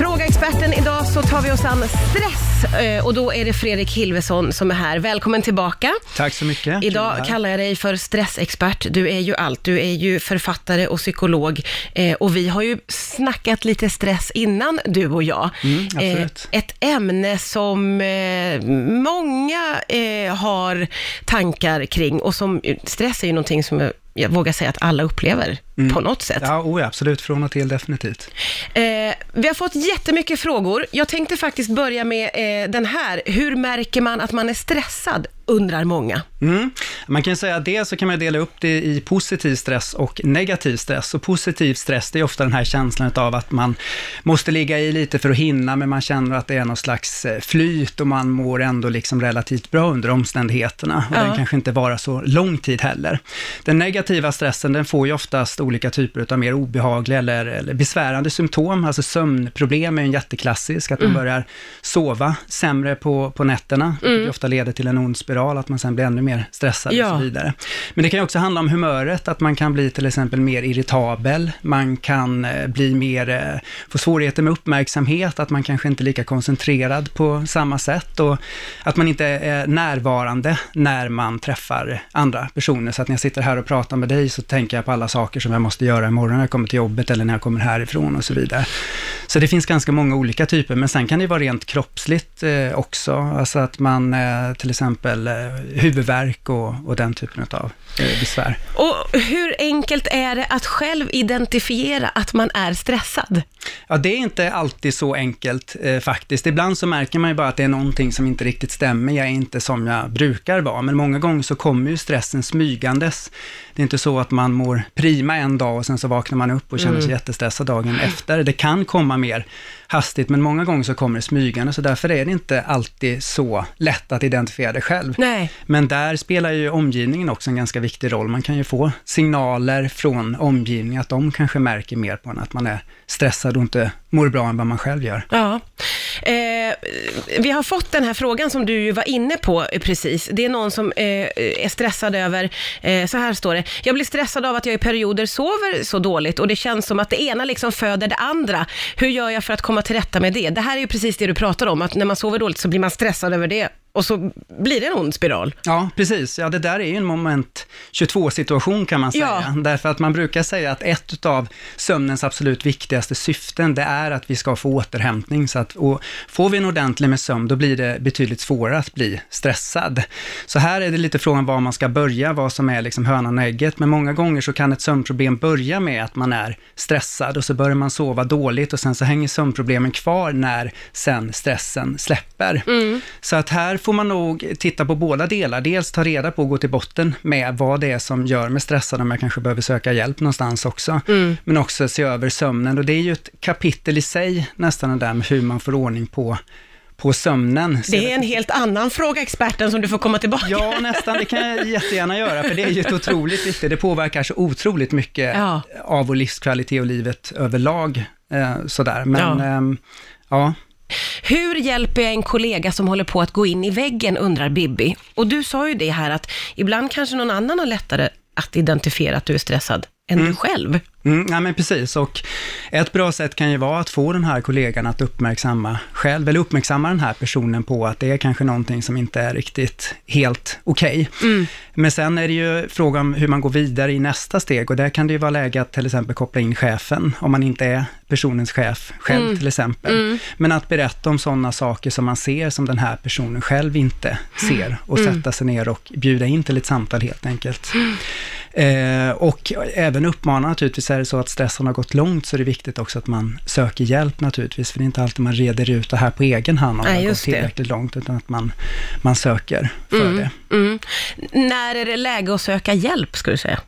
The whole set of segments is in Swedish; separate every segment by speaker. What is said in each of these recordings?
Speaker 1: Fråga experten idag så tar vi oss an stress eh, och då är det Fredrik Hilvesson som är här. Välkommen tillbaka.
Speaker 2: Tack så mycket.
Speaker 1: Idag kallar jag dig för stressexpert. Du är ju allt. Du är ju författare och psykolog. Eh, och vi har ju snackat lite stress innan, du och jag.
Speaker 2: Mm, absolut.
Speaker 1: Eh, ett ämne som många har tankar kring och som stress är ju någonting som jag, vågar säga att alla upplever på något sätt.
Speaker 2: Ja, oh, ja, absolut. Från och till definitivt.
Speaker 1: Eh, vi har fått jättemycket frågor. Jag tänkte faktiskt börja med eh, den här. Hur märker man att man är stressad? Undrar många.
Speaker 2: Mm. Man kan säga att dels så kan man dela upp det i positiv stress och negativ stress. Och positiv stress, det är ofta den här känslan av att man måste ligga i lite för att hinna, men man känner att det är någon slags eh, flyt och man mår ändå liksom relativt bra under omständigheterna. Och
Speaker 1: Ja.
Speaker 2: den kanske inte vara så lång tid heller. Den negativa stressen, den får ju oftast olika typer av mer obehagliga eller, eller besvärande symptom. Alltså sömnproblem är en jätteklassisk, att man börjar sova sämre på, på nätterna, vilket ju ofta leder till en ond spiral, att man sen blir ännu mer stressad
Speaker 1: Ja.
Speaker 2: och så vidare. Men det kan också handla om humöret, att man kan bli till exempel mer irritabel, man kan eh, bli mer, eh, få svårigheter med uppmärksamhet, att man kanske inte är lika koncentrerad på samma sätt och att man inte är närvarande när man träffar andra personer. Så att när jag sitter här och pratar med dig så tänker jag på alla saker som jag måste göra imorgon när jag kommer till jobbet eller när jag kommer härifrån och så vidare. Så det finns ganska många olika typer, men sen kan det vara rent kroppsligt eh, också, alltså att man till exempel huvudvärk och, och den typen av eh, besvär.
Speaker 1: Och hur enkelt är det att själv identifiera att man är stressad?
Speaker 2: Ja, det är inte alltid så enkelt eh, faktiskt. Ibland så märker man ju bara att det är någonting som inte riktigt stämmer. Jag är inte som jag brukar vara, men många gånger så kommer ju stressen smygandes. Det är inte så att man mår prima en dag och sen så vaknar man upp och känner sig jättestressad dagen efter. Det kan komma mer hastigt, men många gånger så kommer det smygande, så därför är det inte alltid så lätt att identifiera det själv.
Speaker 1: Nej.
Speaker 2: Men där spelar ju omgivningen också en ganska viktig roll. Man kan ju få signaler från omgivningen att de kanske märker mer på en att man är stressad och inte mår bra än vad man själv gör.
Speaker 1: Ja. Eh, vi har fått den här frågan som du ju var inne på eh, precis. Det är någon som eh, är stressad över, eh, så här står det, jag blir stressad av att jag i perioder sover så dåligt och det känns som att det ena liksom föder det andra. Hur gör jag för att komma till rätta med det? Det här är ju precis det du pratar om, att när man sover dåligt så blir man stressad över det och så blir det en ond spiral.
Speaker 2: Ja, precis. Ja, det där är ju en moment 22-situation kan man säga.
Speaker 1: Ja.
Speaker 2: Därför att man brukar säga att ett av sömnens absolut viktigaste syften, det är att vi ska få återhämtning. Så att, och får vi en ordentlig med sömn, då blir det betydligt svårare att bli stressad. Så här är det lite frågan var man ska börja, vad som är liksom hönan och ägget. Men många gånger så kan ett sömnproblem börja med att man är stressad och så börjar man sova dåligt och sen så hänger sömnproblemen kvar när sen stressen släpper. Så att här får man nog titta på båda delar. Dels ta reda på och gå till botten med vad det är som gör mig stressad, om jag kanske behöver söka hjälp någonstans också. Men också se över sömnen. Och det är ju ett kapitel i sig, nästan det där med hur man får ordning på, på sömnen.
Speaker 1: Det är en helt annan fråga, experten, som du får komma tillbaka.
Speaker 2: Ja, nästan. Det kan jag jättegärna göra, för det är ju ett otroligt viktigt. Det påverkar så otroligt mycket
Speaker 1: Ja.
Speaker 2: av vår livskvalitet och livet överlag. Eh, sådär, men
Speaker 1: Ja.
Speaker 2: ehm, ja.
Speaker 1: Hur hjälper jag en kollega som håller på att gå in i väggen, undrar Bibi. Och du sa ju det här att ibland kanske någon annan har lättare att identifiera att du är stressad än du själv.
Speaker 2: Mm, ja, men precis. Och ett bra sätt kan ju vara att få den här kollegan att uppmärksamma själv, eller uppmärksamma den här personen på att det är kanske någonting som inte är riktigt helt okej. Men sen är det ju fråga om hur man går vidare i nästa steg och där kan det ju vara läge att till exempel koppla in chefen, om man inte är personens chef själv till exempel. Men att berätta om sådana saker som man ser som den här personen själv inte ser och sätta sig ner och bjuda in till ett samtal helt enkelt. Eh, och även uppmana naturligtvis, är det så att stressen har gått långt så är det viktigt också att man söker hjälp naturligtvis, för det är inte alltid man reder ut det här på egen hand om
Speaker 1: Nej,
Speaker 2: det har gått
Speaker 1: just det.
Speaker 2: tillräckligt långt, utan att man, man söker för det.
Speaker 1: Mm. När är det läge att söka hjälp, skulle du säga?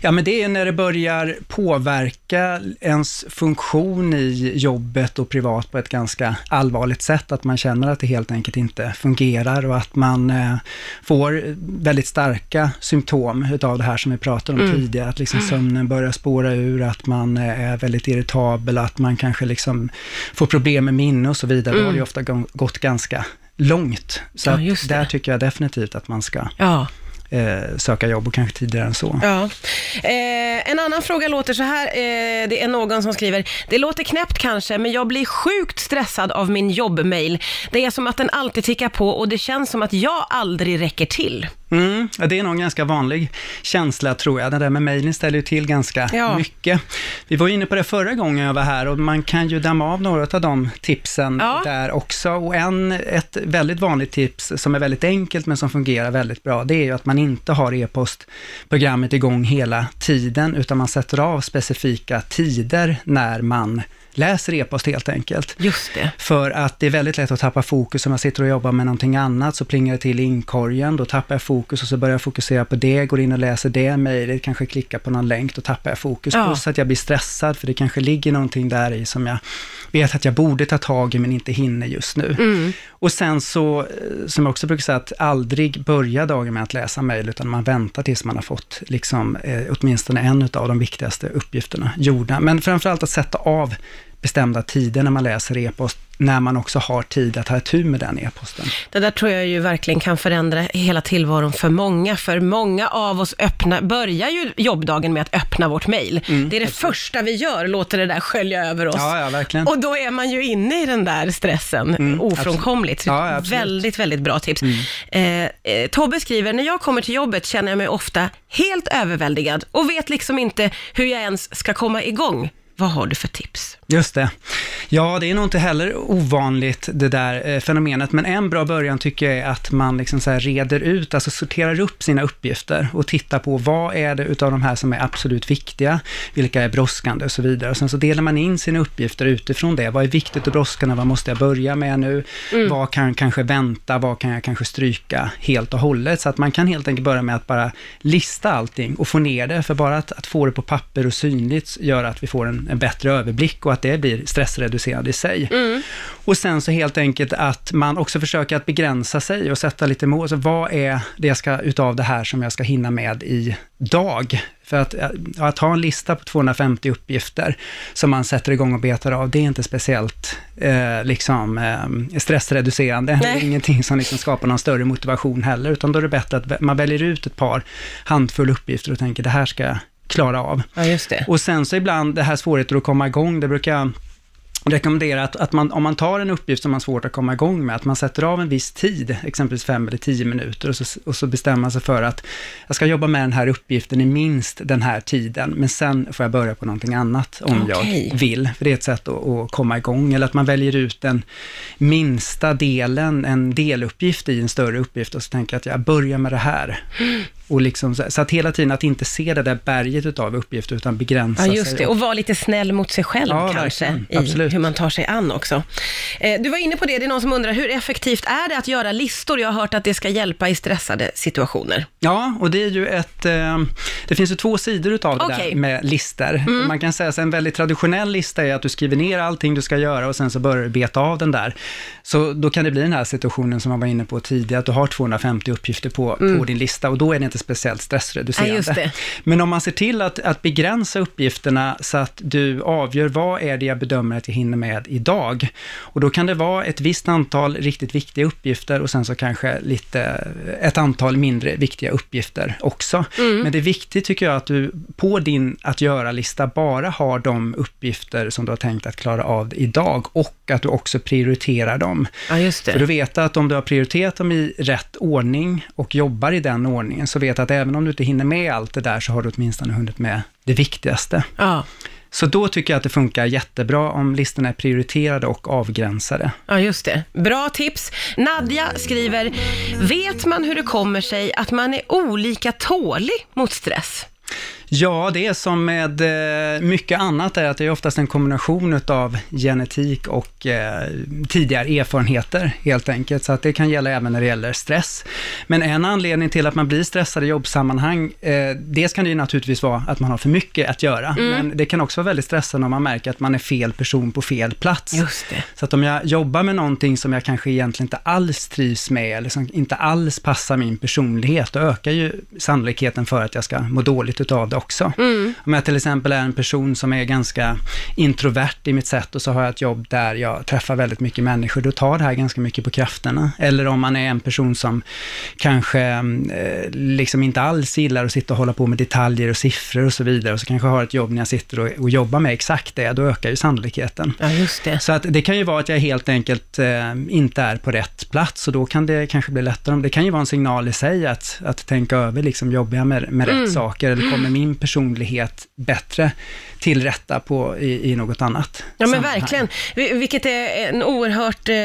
Speaker 2: Ja, men det är när det börjar påverka ens funktion i jobbet och privat på ett ganska allvarligt sätt, att man känner att det helt enkelt inte fungerar och att man eh, får väldigt starka symptom utav det här som vi pratade om tidigare, att liksom sömnen börjar spåra ur, att man eh, är väldigt irritabel, att man kanske liksom får problem med minne och så vidare. Då har det ju ofta gå- gått ganska långt. Så
Speaker 1: Ja,
Speaker 2: där tycker jag definitivt att man ska
Speaker 1: Ja
Speaker 2: eh, söka jobb och kanske tidigare än så.
Speaker 1: Ja. Eh, en annan fråga låter så här, eh, det är någon som skriver, det låter knäppt kanske, men jag blir sjukt stressad av min jobbmail. Det är som att den alltid tickar på och det känns som att jag aldrig räcker till.
Speaker 2: Mm, det är nog en ganska vanlig känsla tror jag. Det där med mejlen ställer ju till ganska
Speaker 1: Ja.
Speaker 2: mycket. Vi var inne på det förra gången jag var här och man kan ju damma av några av de tipsen
Speaker 1: Ja.
Speaker 2: där också. Och en, ett väldigt vanligt tips som är väldigt enkelt men som fungerar väldigt bra, det är ju att man inte har e-postprogrammet igång hela tiden, utan man sätter av specifika tider när man läser e-post helt enkelt.
Speaker 1: Just det.
Speaker 2: För att det är väldigt lätt att tappa fokus om jag sitter och jobbar med någonting annat, så plingar det till inkorgen, då tappar jag fokus och så börjar jag fokusera på det, går in och läser det mejlet, kanske klickar på någon länk, då tappar jag fokus.
Speaker 1: Ja.
Speaker 2: Plus att jag blir stressad, för det kanske ligger någonting där i som jag vet att jag borde ta tag i, men inte hinner just nu.
Speaker 1: Mm.
Speaker 2: Och sen så, eh, som jag också brukar säga, att aldrig börja dagen med att läsa mejl, utan man väntar tills man har fått liksom, eh, åtminstone en av de viktigaste uppgifterna gjorda. Men framförallt att sätta av bestämda tider när man läser e-post, när man också har tid att ha tur med den e-posten.
Speaker 1: Det där tror jag ju verkligen kan förändra hela tillvaron för många, för många av oss öppna, börjar ju jobbdagen med att öppna vårt mejl. det är det första vi gör, låter det där skölja över oss.
Speaker 2: Mm, Ja, ja, verkligen.
Speaker 1: Och då är man ju inne i den där stressen, ofrånkomligt.
Speaker 2: absolut. Ja. Mm.
Speaker 1: väldigt, väldigt bra tips. Eh, eh, Tobbe skriver, när jag kommer till jobbet känner jag mig ofta helt överväldigad och vet liksom inte hur jag ens ska komma igång. Vad har du för tips?
Speaker 2: Just det. Ja, det är nog inte heller ovanligt det där eh, fenomenet, men en bra början tycker jag är att man liksom så reder ut, alltså sorterar upp sina uppgifter och tittar på vad är det utav de här som är absolut viktiga, vilka är brådskande och så vidare. Och sen så delar man in sina uppgifter utifrån det. Vad är viktigt och brådskande? Vad måste jag börja med nu? Vad kan kanske vänta? Vad kan jag kanske stryka helt och hållet? Så att man kan helt enkelt börja med att bara lista allting och få ner det, för bara att, att få det på papper och synligt gör att vi får en, en bättre överblick och att det blir stressreducerande i sig. Och sen så helt enkelt att man också försöker att begränsa sig och sätta lite mål. Så vad är det jag ska, utav det här som jag ska hinna med i dag? För att, att ha en lista på 250 uppgifter som man sätter igång och betar av, det är inte speciellt eh, liksom, eh, stressreducerande. Det är
Speaker 1: Nej.
Speaker 2: ingenting som liksom skapar någon större motivation heller, utan då är det bättre att man väljer ut ett par handfull uppgifter och tänker det här ska jag klara av.
Speaker 1: Ja, just det.
Speaker 2: Och sen så ibland det här svårigheter att komma igång, det brukar jag rekommendera att, att man, om man tar en uppgift som man har svårt att komma igång med, att man sätter av en viss tid, exempelvis fem eller tio minuter, och så, och så bestämmer man sig för att jag ska jobba med den här uppgiften i minst den här tiden, men sen får jag börja på någonting annat om
Speaker 1: Okej.
Speaker 2: jag vill, för det är ett sätt att, att komma igång, eller att man väljer ut den minsta delen, en deluppgift i en större uppgift, och så tänker jag att jag börjar med det här. Och liksom, så att hela tiden att inte se det där berget utav uppgifter, utan begränsa
Speaker 1: Ja, just
Speaker 2: sig.
Speaker 1: det. Och vara lite snäll mot sig själv
Speaker 2: Ja,
Speaker 1: kanske, i
Speaker 2: Absolut.
Speaker 1: hur man tar sig an också. Eh, du var inne på det, det är någon som undrar, hur effektivt är det att göra listor? Jag har hört att det ska hjälpa i stressade situationer.
Speaker 2: Ja, och det är ju ett, eh, det finns ju två sidor utav det.
Speaker 1: Mm.
Speaker 2: där med listor. Man kan säga att en väldigt traditionell lista är att du skriver ner allting du ska göra och sen så börjar du beta av den där. Så då kan det bli den här situationen som man var inne på tidigare, att du har 250 uppgifter på, på din lista och då är det inte speciellt stressreducerande.
Speaker 1: Ja, det.
Speaker 2: Men om man ser till att, att begränsa uppgifterna så att du avgör vad är det jag bedömer att jag hinner med idag. Och då kan det vara ett visst antal riktigt viktiga uppgifter och sen så kanske lite, ett antal mindre viktiga uppgifter också.
Speaker 1: Mm.
Speaker 2: Men det är viktigt tycker jag att du på din att göra-lista bara har de uppgifter som du har tänkt att klara av idag och att du också prioriterar dem.
Speaker 1: Ja, just
Speaker 2: För du
Speaker 1: det.
Speaker 2: vet att om du har prioriterat dem i rätt ordning och jobbar i den ordningen, så vet att även om du inte hinner med allt det där, så har du åtminstone hunnit med det viktigaste.
Speaker 1: Ja.
Speaker 2: Så då tycker jag att det funkar jättebra om listorna är prioriterade och avgränsade.
Speaker 1: Ja, just det. Bra tips. Nadja skriver, vet man hur det kommer sig att man är olika tålig mot stress?
Speaker 2: Ja, det är som med eh, mycket annat, är att det är oftast en kombination av genetik och eh, tidigare erfarenheter helt enkelt. Så att det kan gälla även när det gäller stress. Men en anledning till att man blir stressad i jobbsammanhang, eh, dels kan det ju naturligtvis vara att man har för mycket att göra, men det kan också vara väldigt stressande om man märker att man är fel person på fel plats. Så att om jag jobbar med någonting som jag kanske egentligen inte alls trivs med, eller som inte alls passar min personlighet, då ökar ju sannolikheten för att jag ska må dåligt utav det också. Om jag till exempel är en person som är ganska introvert i mitt sätt och så har jag ett jobb där jag träffar väldigt mycket människor, då tar det här ganska mycket på krafterna. Eller om man är en person som kanske eh, liksom inte alls gillar att sitta och hålla på med detaljer och siffror och så vidare, och så kanske har ett jobb när jag sitter och, och jobbar med exakt det, då ökar ju sannolikheten.
Speaker 1: Ja, just det.
Speaker 2: Så att det kan ju vara att jag helt enkelt eh, inte är på rätt plats och då kan det kanske bli lättare. Det kan ju vara en signal i sig att, att tänka över, liksom, jobbar jag med, med rätt
Speaker 1: Mm.
Speaker 2: saker eller kommer min personlighet bättre till rätta på, i, i något annat
Speaker 1: Ja men verkligen, Vi- vilket är en oerhört, eh,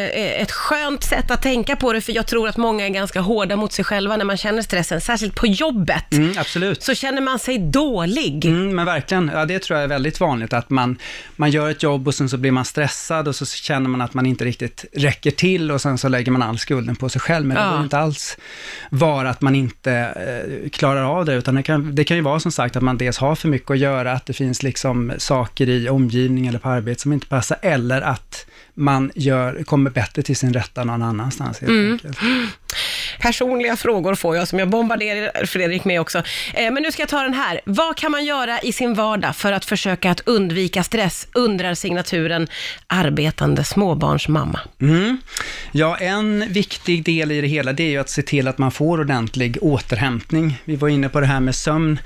Speaker 1: ett skönt sätt att tänka på det, för jag tror att många är ganska hårda mot sig själva när man känner stressen, särskilt på jobbet.
Speaker 2: Mm, absolut.
Speaker 1: Så känner man sig dålig.
Speaker 2: Mm, men verkligen, ja, det tror jag är väldigt vanligt, att man, man gör ett jobb och sen så blir man stressad och så känner man att man inte riktigt räcker till och sen så lägger man all skulden på sig själv. Men det
Speaker 1: Ja.
Speaker 2: behöver inte alls vara att man inte eh, klarar av det, utan det kan, det kan ju vara som sagt att man dels har för mycket att göra, att det finns liksom saker i omgivning eller på arbete som inte passar, eller att man gör, kommer bättre till sin rätta någon annanstans helt
Speaker 1: Mm.
Speaker 2: enkelt.
Speaker 1: Personliga frågor får jag som jag bombarderar Fredrik med också. Eh, men nu ska jag ta den här. Vad kan man göra i sin vardag för att försöka att undvika stress? Undrar signaturen arbetande småbarnsmamma.
Speaker 2: Mm. Ja, en viktig del i det hela, det är ju att se till att man får ordentlig återhämtning. Vi var inne på det här med sömn,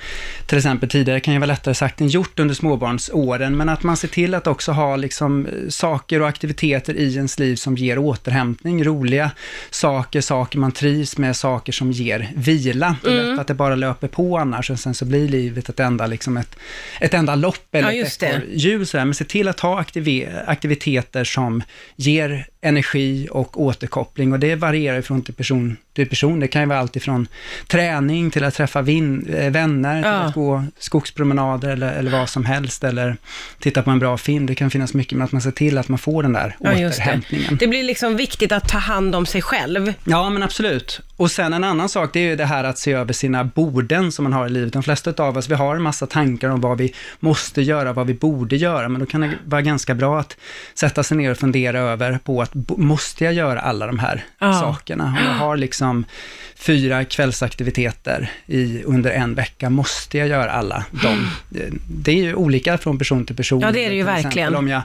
Speaker 2: till exempel tidigare, kan ju vara lättare sagt än gjort under småbarnsåren, men att man ser till att också ha liksom eh, saker och aktiviteter i ens liv som ger återhämtning, roliga saker, saker man trivs med, saker som ger vila. Lätt att det bara löper på annars, och sen så blir livet ett enda, liksom ett, ett enda lopp eller
Speaker 1: Ja,
Speaker 2: ett ekorrhjul, men se till att ha aktive- aktiviteter som ger energi och återkoppling och det varierar från till person till person. Det kan ju vara allt ifrån träning till att träffa vin, eh, vänner, till
Speaker 1: Ja.
Speaker 2: att gå skogspromenader eller, eller vad som helst, eller titta på en bra film. Det kan finnas mycket, men att man ser till att man får den där
Speaker 1: Ja, just det.
Speaker 2: återhämtningen.
Speaker 1: det blir liksom viktigt att ta hand om sig själv.
Speaker 2: Ja, men absolut. Och sen en annan sak, det är ju det här att se över sina borden som man har i livet. De flesta av oss, vi har en massa tankar om vad vi måste göra, vad vi borde göra, men då kan det vara ganska bra att sätta sig ner och fundera över på att, måste jag göra alla de här
Speaker 1: Ja.
Speaker 2: sakerna? Om jag har liksom fyra kvällsaktiviteter i, under en vecka, måste jag göra alla dem? Det- är ju olika från person till person.
Speaker 1: Ja, det är det ju
Speaker 2: exempel
Speaker 1: verkligen.
Speaker 2: Om jag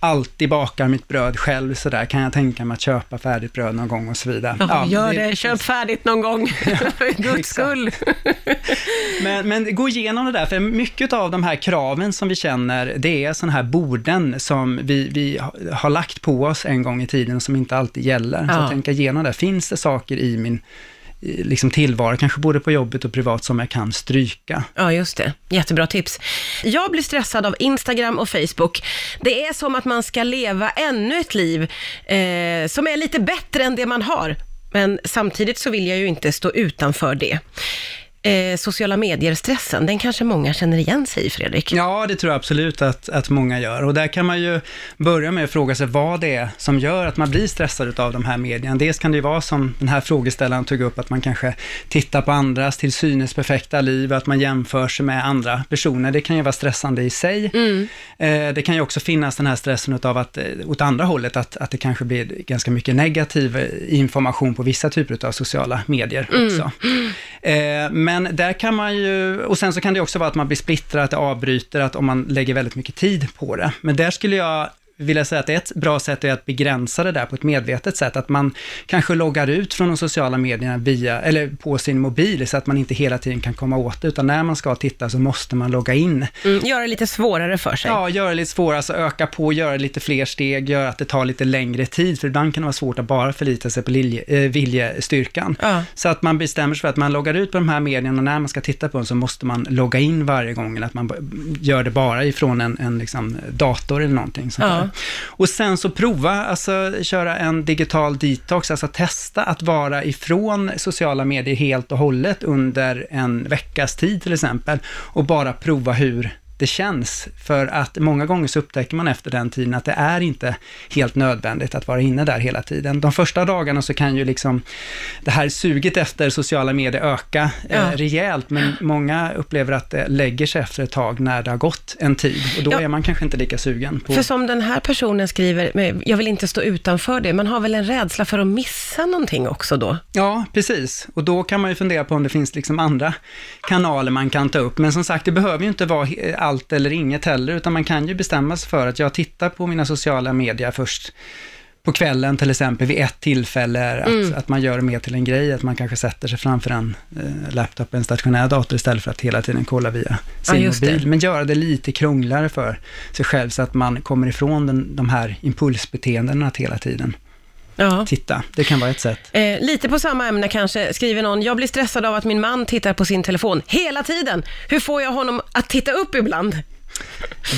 Speaker 2: alltid bakar mitt bröd själv sådär, kan jag tänka mig att köpa färdigt bröd någon gång och så vidare.
Speaker 1: Ja, gör det,
Speaker 2: det-
Speaker 1: köp färdigt någon gång, för guds skull.
Speaker 2: Men, men gå igenom det där, för mycket av de här kraven som vi känner, det är sådana här borden som vi, vi ha- har lagt på oss en gång i tiden och som inte alltid gäller. Så
Speaker 1: Ja.
Speaker 2: att tänka igenom det. Finns det saker i min Eh, liksom tillvaro, kanske både på jobbet och privat, som jag kan stryka?
Speaker 1: Ja, just det. Jättebra tips. Jag blir stressad av Instagram och Facebook. Det är som att man ska leva ännu ett liv eh, som är lite bättre än det man har. Men samtidigt så vill jag ju inte stå utanför det. Eh, sociala medier-stressen, den kanske många känner igen sig i, Fredrik.
Speaker 2: Ja, det tror jag absolut att, att många gör. Och där kan man ju börja med att fråga sig vad det är som gör att man blir stressad av de här medierna. Dels kan det ju vara som den här frågeställaren tog upp, att man kanske tittar på andras till synes perfekta liv, att man jämför sig med andra personer. Det kan ju vara stressande i sig. Eh, det kan ju också finnas den här stressen av att, eh, åt andra hållet, att, att det kanske blir ganska mycket negativ eh, information på vissa typer av sociala medier också. Eh, men där kan man ju, och sen så kan det också vara att man blir splittrad, att det avbryter, att om man lägger väldigt mycket tid på det. Men där skulle jag vilja säga att ett bra sätt är att begränsa det där på ett medvetet sätt, att man kanske loggar ut från de sociala medierna via, eller på sin mobil, så att man inte hela tiden kan komma åt det, utan när man ska titta så måste man logga in.
Speaker 1: Mm, göra det lite svårare för sig.
Speaker 2: Ja, göra det lite svårare, alltså öka på, göra lite fler steg, göra att det tar lite längre tid, för ibland kan det vara svårt att bara förlita sig på lilje, eh, viljestyrkan.
Speaker 1: Ja.
Speaker 2: Så att man bestämmer sig för att man loggar ut på de här medierna och när man ska titta på dem så måste man logga in varje gång, eller att man gör det bara ifrån en, en liksom dator eller någonting sånt
Speaker 1: Ja.
Speaker 2: Och sen så prova, alltså köra en digital detox, alltså testa att vara ifrån sociala medier helt och hållet under en veckas tid till exempel, och bara prova hur det känns. För att många gånger så upptäcker man efter den tiden att det är inte helt nödvändigt att vara inne där hela tiden. De första dagarna så kan ju liksom det här suget efter sociala medier öka
Speaker 1: Ja.
Speaker 2: eh, rejält, men många upplever att det lägger sig efter ett tag när det har gått en tid och då
Speaker 1: Ja.
Speaker 2: är man kanske inte lika sugen på...
Speaker 1: För som den här personen skriver, jag vill inte stå utanför det, man har väl en rädsla för att missa någonting också då?
Speaker 2: Ja, precis. Och då kan man ju fundera på om det finns liksom andra kanaler man kan ta upp. Men som sagt, det behöver ju inte vara allt eller inget heller, utan man kan ju bestämma sig för att jag tittar på mina sociala medier först på kvällen till exempel, vid ett tillfälle, att,
Speaker 1: Mm.
Speaker 2: att man gör det mer till en grej, att man kanske sätter sig framför en eh, laptop, en stationär dator istället för att hela tiden kolla via
Speaker 1: Ja,
Speaker 2: sin
Speaker 1: det.
Speaker 2: mobil. Men göra det lite krångligare för sig själv så att man kommer ifrån den, de här impulsbeteendena hela tiden
Speaker 1: Ja.
Speaker 2: titta. Det kan vara ett sätt.
Speaker 1: Eh, lite på samma ämne kanske, skriver någon, jag blir stressad av att min man tittar på sin telefon hela tiden. Hur får jag honom att titta upp ibland?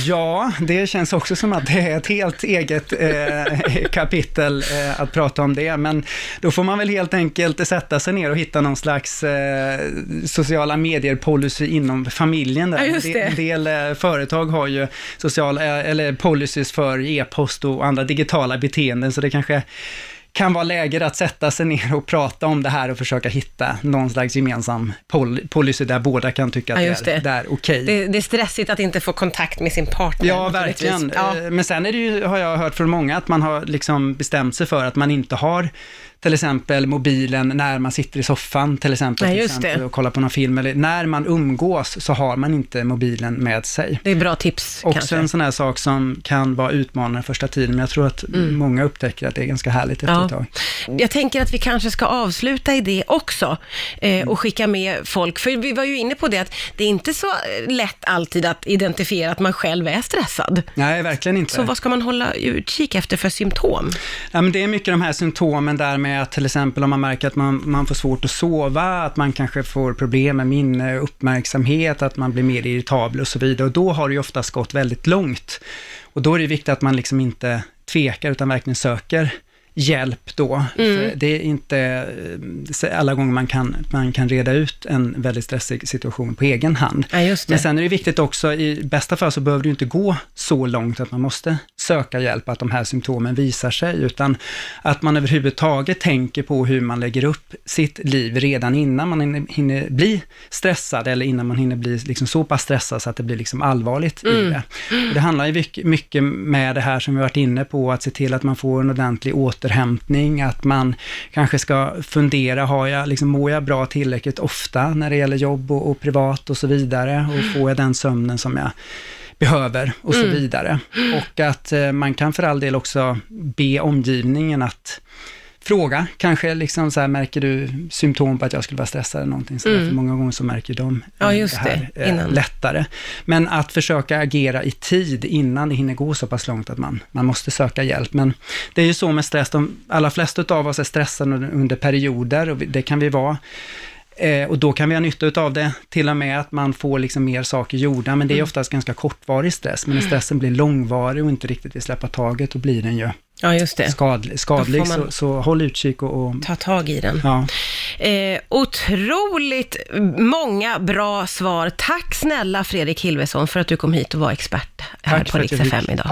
Speaker 2: Ja, det känns också som att det är ett helt eget eh, kapitel eh, att prata om det, men då får man väl helt enkelt sätta sig ner och hitta någon slags eh, sociala medier-policy inom familjen. Där.
Speaker 1: Ja, det.
Speaker 2: del- En del eh, företag har ju sociala, eh, eller policies för e-post och andra digitala beteenden, så det kanske kan vara läge att sätta sig ner och prata om det här och försöka hitta någon slags gemensam pol- policy där båda kan tycka att
Speaker 1: Ja,
Speaker 2: det
Speaker 1: det.
Speaker 2: är okej.
Speaker 1: Det, det är stressigt att inte få kontakt med sin partner.
Speaker 2: Ja, verkligen.
Speaker 1: Ja.
Speaker 2: Eh, Men sen är det ju, har jag hört från många, att man har liksom bestämt sig för att man inte har till exempel mobilen när man sitter i soffan till exempel,
Speaker 1: Nej,
Speaker 2: till exempel och kollar på någon film, eller när man umgås så har man inte mobilen med sig.
Speaker 1: Det är bra tips
Speaker 2: Också
Speaker 1: kanske.
Speaker 2: en sån här sak som kan vara utmanande första tiden, men jag tror att många upptäcker att det är ganska härligt efter
Speaker 1: Mm. Ja.
Speaker 2: ett tag.
Speaker 1: Jag tänker att vi kanske ska avsluta i det också eh, och skicka med folk, för vi var ju inne på det att det är inte så lätt alltid att identifiera att man själv är stressad.
Speaker 2: Nej, verkligen inte.
Speaker 1: Så vad ska man hålla utkik efter för symptom?
Speaker 2: Ja, men det är mycket de här symptomen där med med till exempel om man märker att man, man får svårt att sova, att man kanske får problem med minne, eh, uppmärksamhet, att man blir mer irritabel och så vidare. Och då har det ju oftast gått väldigt långt. Och då är det viktigt att man liksom inte tvekar utan verkligen söker hjälp då.
Speaker 1: Mm.
Speaker 2: För det är inte eh, alla gånger man kan, man kan reda ut en väldigt stressig situation på egen hand.
Speaker 1: Ja.
Speaker 2: Men sen är det viktigt också, i bästa fall så behöver det ju inte gå så långt att man måste söka hjälp, att de här symptomen visar sig, utan att man överhuvudtaget tänker på hur man lägger upp sitt liv redan innan man hinner, bli stressad, eller innan man hinner bli liksom så pass stressad så att det blir liksom allvarligt i det. Och det handlar ju mycket- med det här som vi varit inne på, att se till att man får en ordentlig återhämtning, att man kanske ska fundera, har jag, liksom, mår jag bra tillräckligt ofta när det gäller jobb och, och privat och så vidare, och får jag den sömnen som jag behöver och så vidare. Och att eh, man kan för all del också be omgivningen att fråga, kanske liksom så här, märker du symptom på att jag skulle vara stressad eller någonting sådär, för många gånger så märker de
Speaker 1: Mm. Ja,
Speaker 2: eh,
Speaker 1: just
Speaker 2: här
Speaker 1: det,
Speaker 2: eh, lättare. Men att försöka agera i tid innan det hinner gå så pass långt att man, man måste söka hjälp. Men det är ju så med stress, de allra flesta av oss är stressade under, perioder och det kan vi vara. Eh, och då kan vi ha nytta av det, till och med att man får liksom mer saker gjorda, men det är oftast ganska kortvarig stress. Men när stressen blir långvarig och inte riktigt vill släppa taget, då blir den ju
Speaker 1: Ja, just det.
Speaker 2: skadlig. skadlig så, så håll utkik och, och
Speaker 1: Ta tag i den.
Speaker 2: ja.
Speaker 1: Eh, otroligt många bra svar. Tack snälla Fredrik Hilvesson för att du kom hit och var expert här
Speaker 2: Tack
Speaker 1: på Rix FM idag.